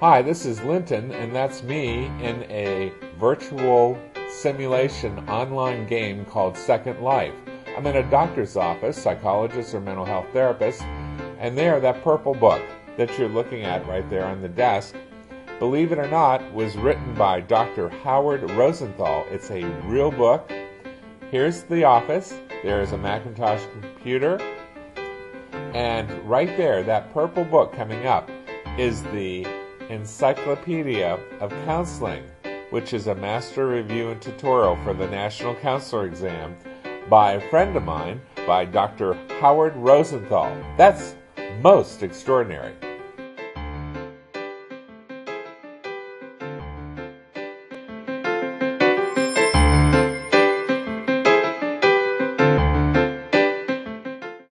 Hi, this is Linton, and that's me in a virtual simulation online game called Second Life. I'm in a doctor's office, psychologist or mental health therapist, and there, that purple book that you're looking at right there on the desk, believe it or not, was written by Dr. Howard Rosenthal. It's a real book. Here's the office. There is a Macintosh computer. And right there, that purple book coming up is the Encyclopedia of Counseling, which is a master review and tutorial for the National Counselor exam by a friend of mine, by Dr. Howard Rosenthal. That's most extraordinary.